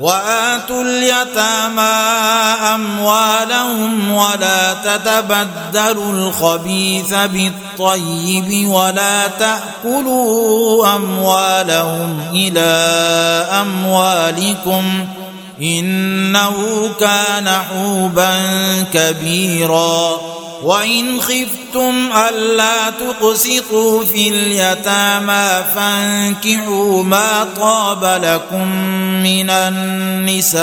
وآتوا اليتامى أموالهم ولا تتبدلوا الخبيث بالطيب ولا تأكلوا أموالهم إلى أموالكم إنه كان حوبا كبيرا. وإن خفتم ألا تقسطوا في اليتامى فانكحوا ما طاب لكم من النساء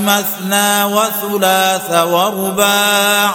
مثنى وثلاث ورباع.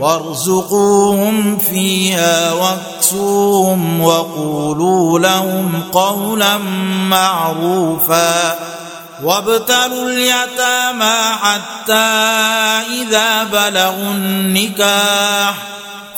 وارزقوهم فيها واكسوهم وقولوا لهم قولا معروفا وابتلوا اليتامى حتى إذا بلغوا النكاح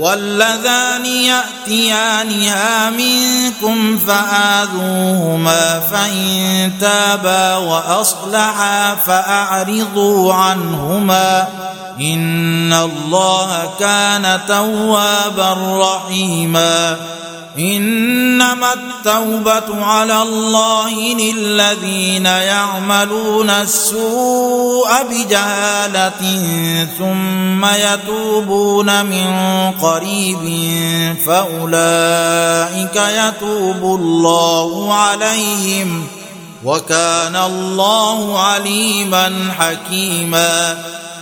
واللذان يأتيانها منكم فآذوهما فإن تابا وأصلحا فأعرضوا عنهما ان الله كان توابا رحيما انما التوبه على الله للذين يعملون السوء بجهاله ثم يتوبون من قريب فاولئك يتوب الله عليهم وكان الله عليما حكيما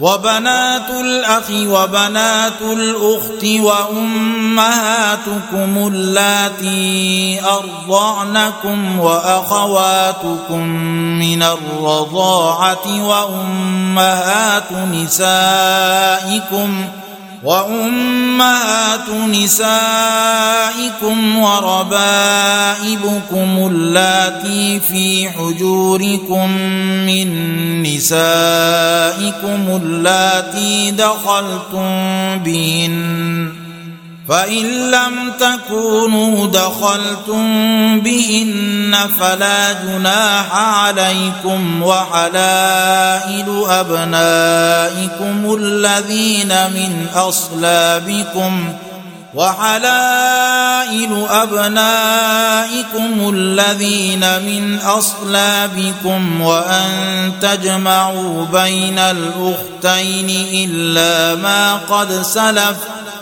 وبنات الأخ وبنات الأخت وأمهاتكم اللاتي أرضعنكم وأخواتكم من الرضاعة وأمهات نسائكم وأمهات نسائكم وربائبكم اللاتي في حجوركم من نسائكم اللاتي دخلتم بهن فإن لم تكونوا دخلتم بهن فلا جناح عليكم وحلائل أبنائكم الذين من أصلابكم وحلائل أبنائكم الذين من أصلابكم وأن تجمعوا بين الأختين إلا ما قد سلف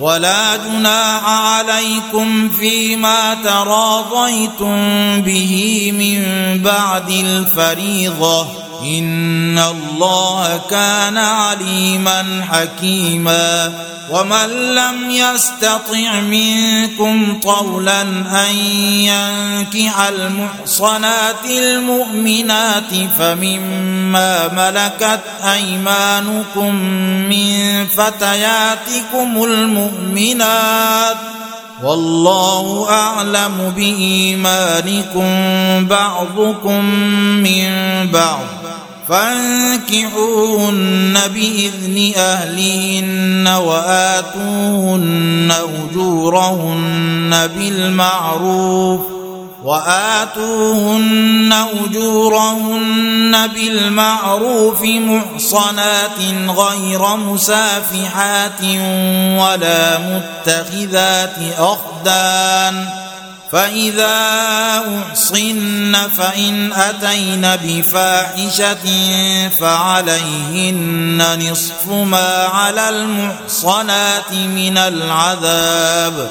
ولا جناح عليكم فيما تراضيتم به من بعد الفريضة. إن الله كان عليما حكيما ومن لم يستطع منكم طولا أن ينكح المحصنات المؤمنات فمما ملكت أيمانكم من فتياتكم المؤمنات والله أعلم بإيمانكم بعضكم من بعض. فانكحوهن بإذن أهلهن وآتوهن أجورهن بالمعروف. وآتوهن أجورهن بالمعروف محصنات غير مسافحات ولا متخذات أخدان فإذا أحصن فإن أتين بفاحشة فعليهن نصف ما على المحصنات من العذاب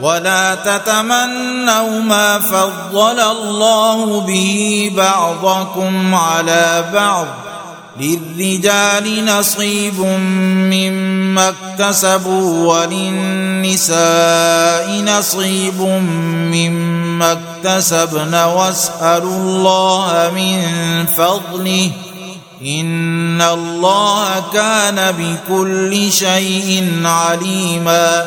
ولا تتمنوا ما فضل الله به بعضكم على بعض للرجال نصيب مما اكتسبوا وللنساء نصيب مما اكتسبن واسألوا الله من فضله إن الله كان بكل شيء عليما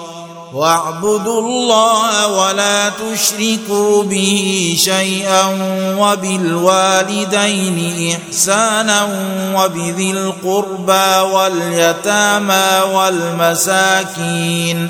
واعبدوا الله ولا تشركوا به شيئا وبالوالدين إحسانا وبذي القربى واليتامى والمساكين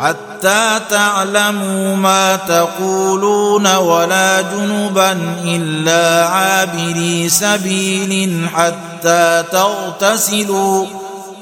حتى تعلموا ما تقولون ولا جنبا إلا عابري سبيل حتى تغتسلوا.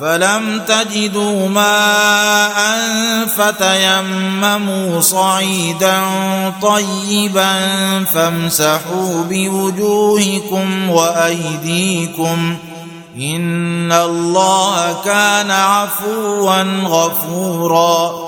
فلم تجدوا ماء فتيمموا صعيدا طيبا فامسحوا بوجوهكم وأيديكم إن الله كان عفوا غفورا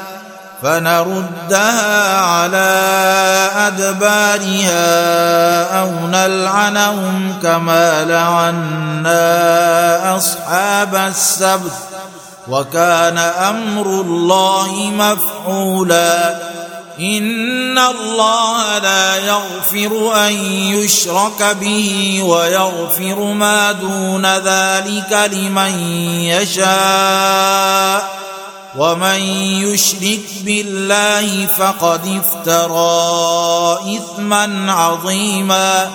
فنردها على أدبارها أو نلعنهم كما لعنا أصحاب السبت وكان أمر الله مفعولا إن الله لا يغفر أن يشرك به ويغفر ما دون ذلك لمن يشاء ومن يشرك بالله فقد افترى إثما عظيما.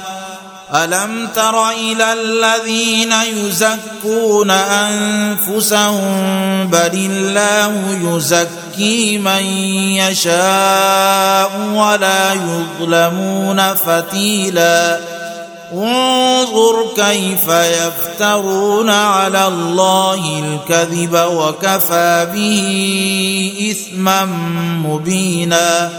ألم تر إلى الذين يزكون أنفسهم بل الله يزكي من يشاء ولا يظلمون فتيلا انظر كيف يفترون على الله الكذب وكفى به إثما مبينا.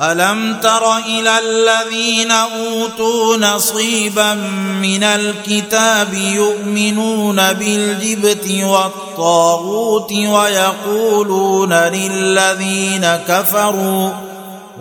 ألم تر إلى الذين أوتوا نصيبا من الكتاب يؤمنون بالجبت والطاغوت ويقولون للذين كفروا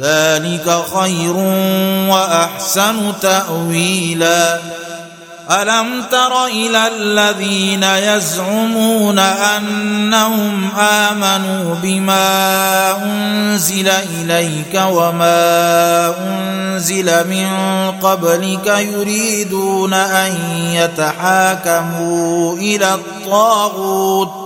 ذلك خير وأحسن تأويلا. ألم تر إلى الذين يزعمون أنهم آمنوا بما أنزل إليك وما أنزل من قبلك يريدون أن يتحاكموا إلى الطاغوت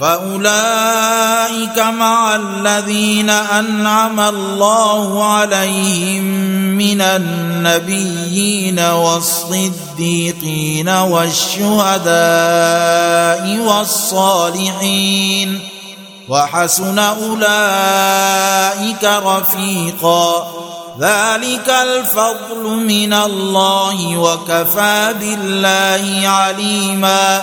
فأولئك مع الذين أنعم الله عليهم من النبيين والصديقين والشهداء والصالحين وحسن أولئك رفيقا ذلك الفضل من الله وكفى بالله عليما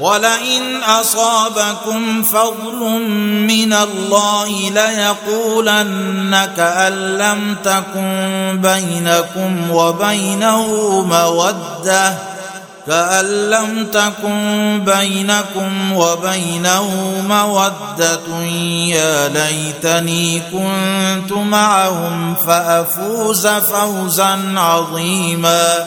ولئن أصابكم فضل من الله ليقولن كان لم تكن بينكم وبينه مودة. كأن لم تكن بينكم وبينه مودة. يا ليتني كنت معهم فأفوز فوزا عظيما.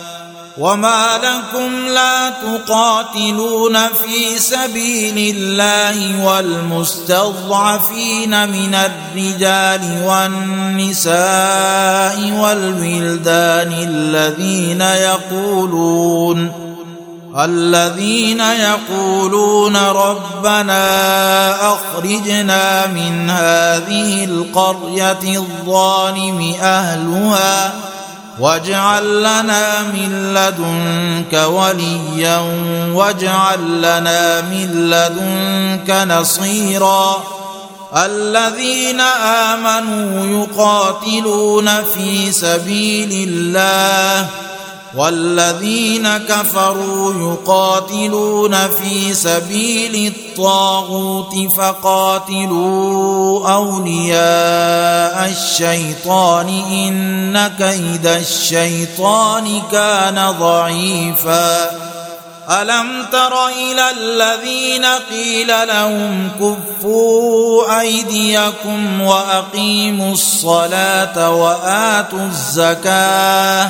وما لكم لا تقاتلون في سبيل الله والمستضعفين من الرجال والنساء والولدان الذين يقولون الذين يقولون ربنا اخرجنا من هذه القريه الظالم اهلها واجعل لنا من لدنك وليا واجعل لنا من لدنك نصيرا. الذين آمنوا يقاتلون في سبيل الله والذين كفروا يقاتلون في سبيل الطاغوت فقاتلوا أولياء الشيطان إن كيد الشيطان كان ضعيفا ألم تر إلى الذين قيل لهم كفوا أيديكم وأقيموا الصلاة وآتوا الزكاة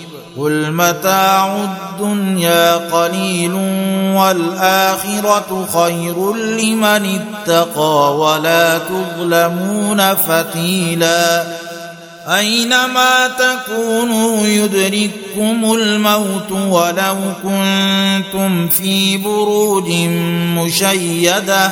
قل متاع الدنيا قليل والاخره خير لمن اتقى ولا تظلمون فتيلا اينما تكونوا يدرككم الموت ولو كنتم في بروج مشيده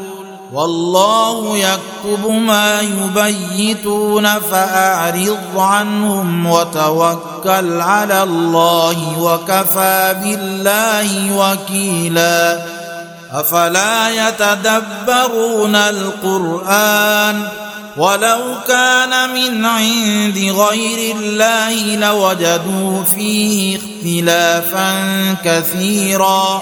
والله يكتب ما يبيتون فأعرض عنهم وتوكل على الله وكفى بالله وكيلا. أفلا يتدبرون القرآن؟ ولو كان من عند غير الله لوجدوا فيه اختلافا كثيرا.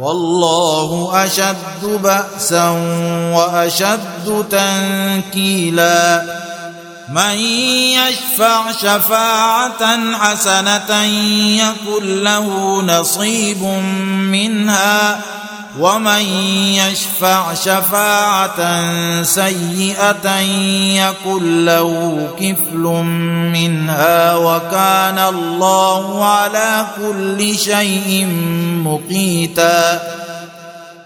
والله أشد بأسا وأشد تنكيلا. من يشفع شفاعة حسنة يكن له نصيب منها. ومن يشفع شفاعة سيئة يكن له كفل منها وكان الله على كل شيء مقيتا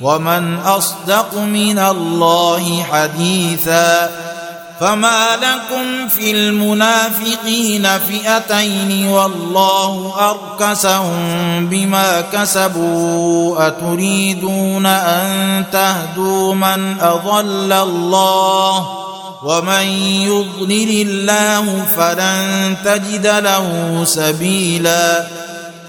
ومن أصدق من الله حديثا فما لكم في المنافقين فئتين والله أركسهم بما كسبوا أتريدون أن تهدوا من أضل الله ومن يضلل الله فلن تجد له سبيلا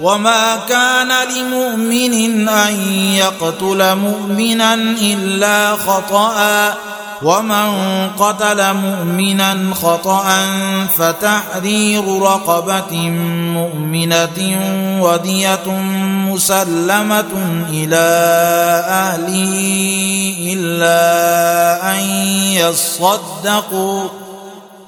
وما كان لمؤمن ان يقتل مؤمنا الا خطأ. ومن قتل مؤمنا خطأ فتحرير رقبة مؤمنة ودية مسلمة إلى أهله إلا أن يصدقوا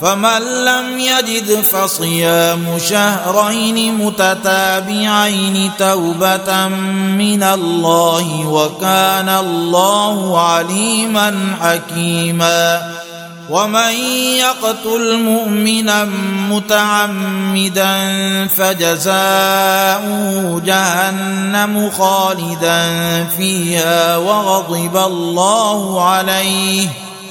فمن لم يجد فصيام شهرين متتابعين توبة من الله وكان الله عليما حكيما. ومن يقتل مؤمنا متعمدا فجزاؤه جهنم خالدا فيها وغضب الله عليه.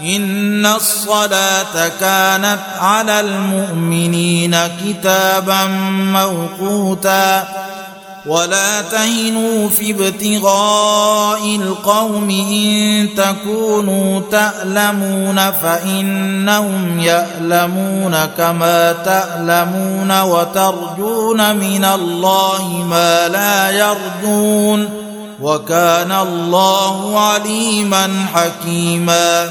إن الصلاة كانت على المؤمنين كتابا موقوتا. ولا تهنوا في ابتغاء القوم إن تكونوا تألمون فإنهم يألمون كما تألمون وترجون من الله ما لا يرجون. وكان الله عليما حكيما.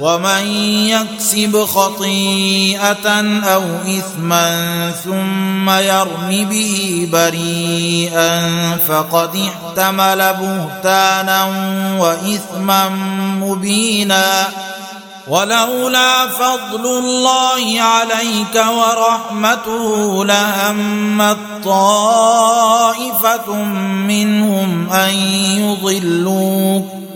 ومن يكسب خطيئة أو إثما ثم يرم به بريئا فقد احتمل بهتانا وإثما مبينا. ولولا فضل الله عليك ورحمته لهمت طائفة منهم أن يضلوك.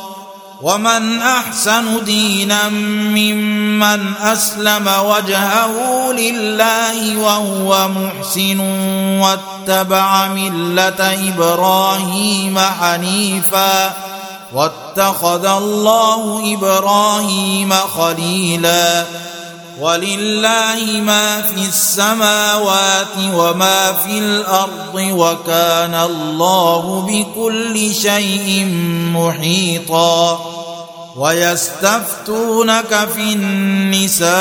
ومن أحسن دينا ممن أسلم وجهه لله وهو محسن واتبع ملة إبراهيم حنيفا واتخذ الله إبراهيم خليلا ولله ما في السماوات وما في الأرض وكان الله بكل شيء محيطا ويستفتونك في النساء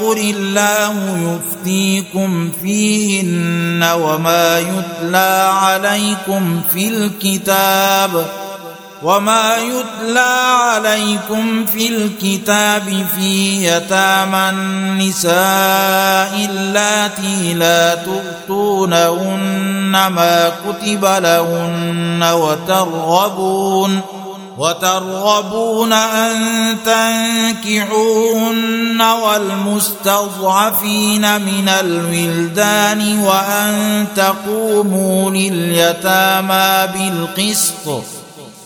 قل الله يفتيكم فيهن وما يتلى عليكم في الكتاب وما يتلى عليكم في الكتاب في يتامى النساء اللاتي لا تؤتونهن ما كتب لهن وترغبون وترغبون أن تنكحوهن والمستضعفين من الولدان وأن تقوموا لليتامى بالقسط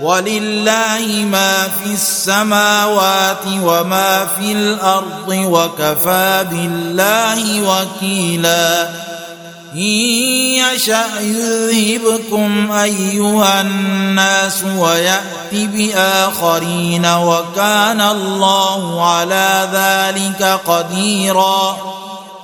ولله ما في السماوات وما في الأرض وكفى بالله وكيلا. إن يشأ يذهبكم أيها الناس ويأت بآخرين وكان الله على ذلك قديرا.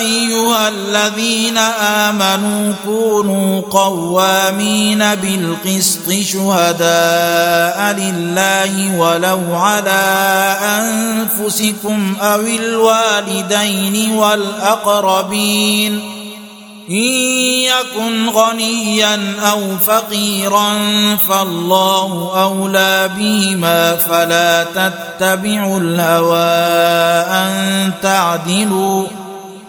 أيها الذين آمنوا كونوا قوامين بالقسط شهداء لله ولو على أنفسكم أو الوالدين والأقربين إن يكن غنيا أو فقيرا فالله أولى بهما فلا تتبعوا الهوى أن تعدلوا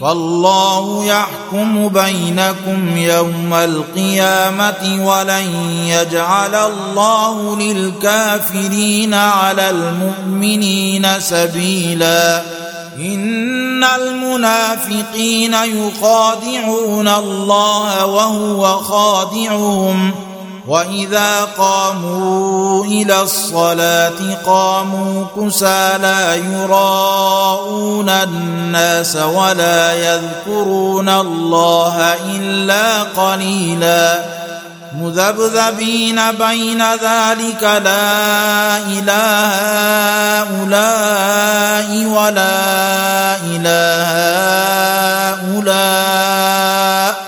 فالله يحكم بينكم يوم القيامة ولن يجعل الله للكافرين على المؤمنين سبيلا. إن المنافقين يخادعون الله وهو خادعهم. واذا قاموا إلى الصلاه قاموا كسى لا يراءون الناس ولا يذكرون الله الا قليلا مذبذبين بين ذلك لا إله هؤلاء ولا إله هؤلاء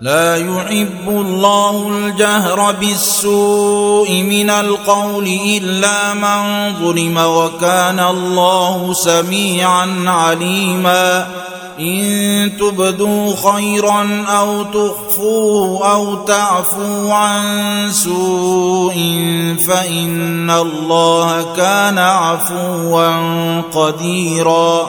لا يحب الله الجهر بالسوء من القول إلا من ظلم وكان الله سميعا عليما. إن تبدوا خيرا أو تخفوه أو تعفوا عن سوء فإن الله كان عفوا قديرا.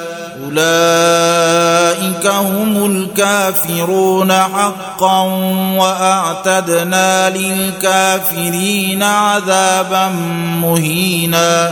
أولئك هم الكافرون حقا وأعتدنا للكافرين عذابا مهينا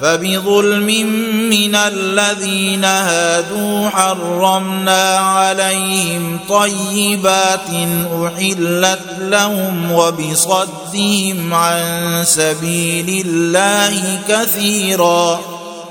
فبظلم من الذين هادوا حرمنا عليهم طيبات أحلت لهم وبصدهم عن سبيل الله كثيرا.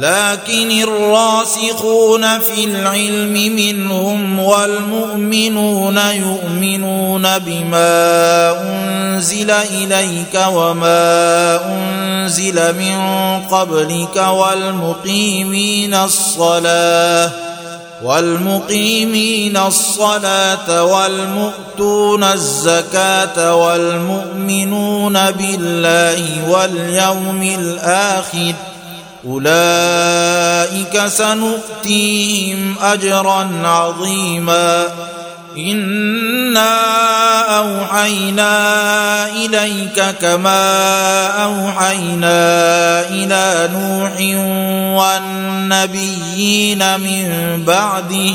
لكن الراسخون في العلم منهم والمؤمنون يؤمنون بما أنزل إليك وما أنزل من قبلك والمقيمين الصلاة والمقيمين الصلاة والمؤتون الزكاة والمؤمنون بالله واليوم الآخر أولئك سنؤتيهم أجرا عظيما. إنا أوحينا إليك كما أوحينا إلى نوح والنبيين من بعده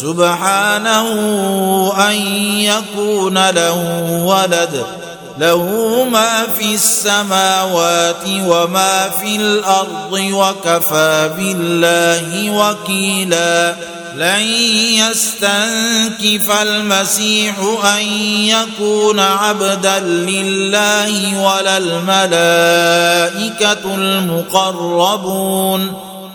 سبحانه أن يكون له ولد له ما في السماوات وما في الأرض وكفى بالله وكيلا. لن يستنكف المسيح أن يكون عبدا لله ولا الملائكة المقربون.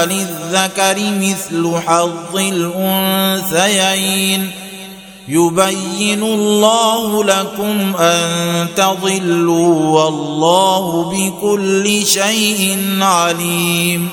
فللذكر مثل حظ الأنثيين. يبين الله لكم أن تضلوا والله بكل شيء عليم.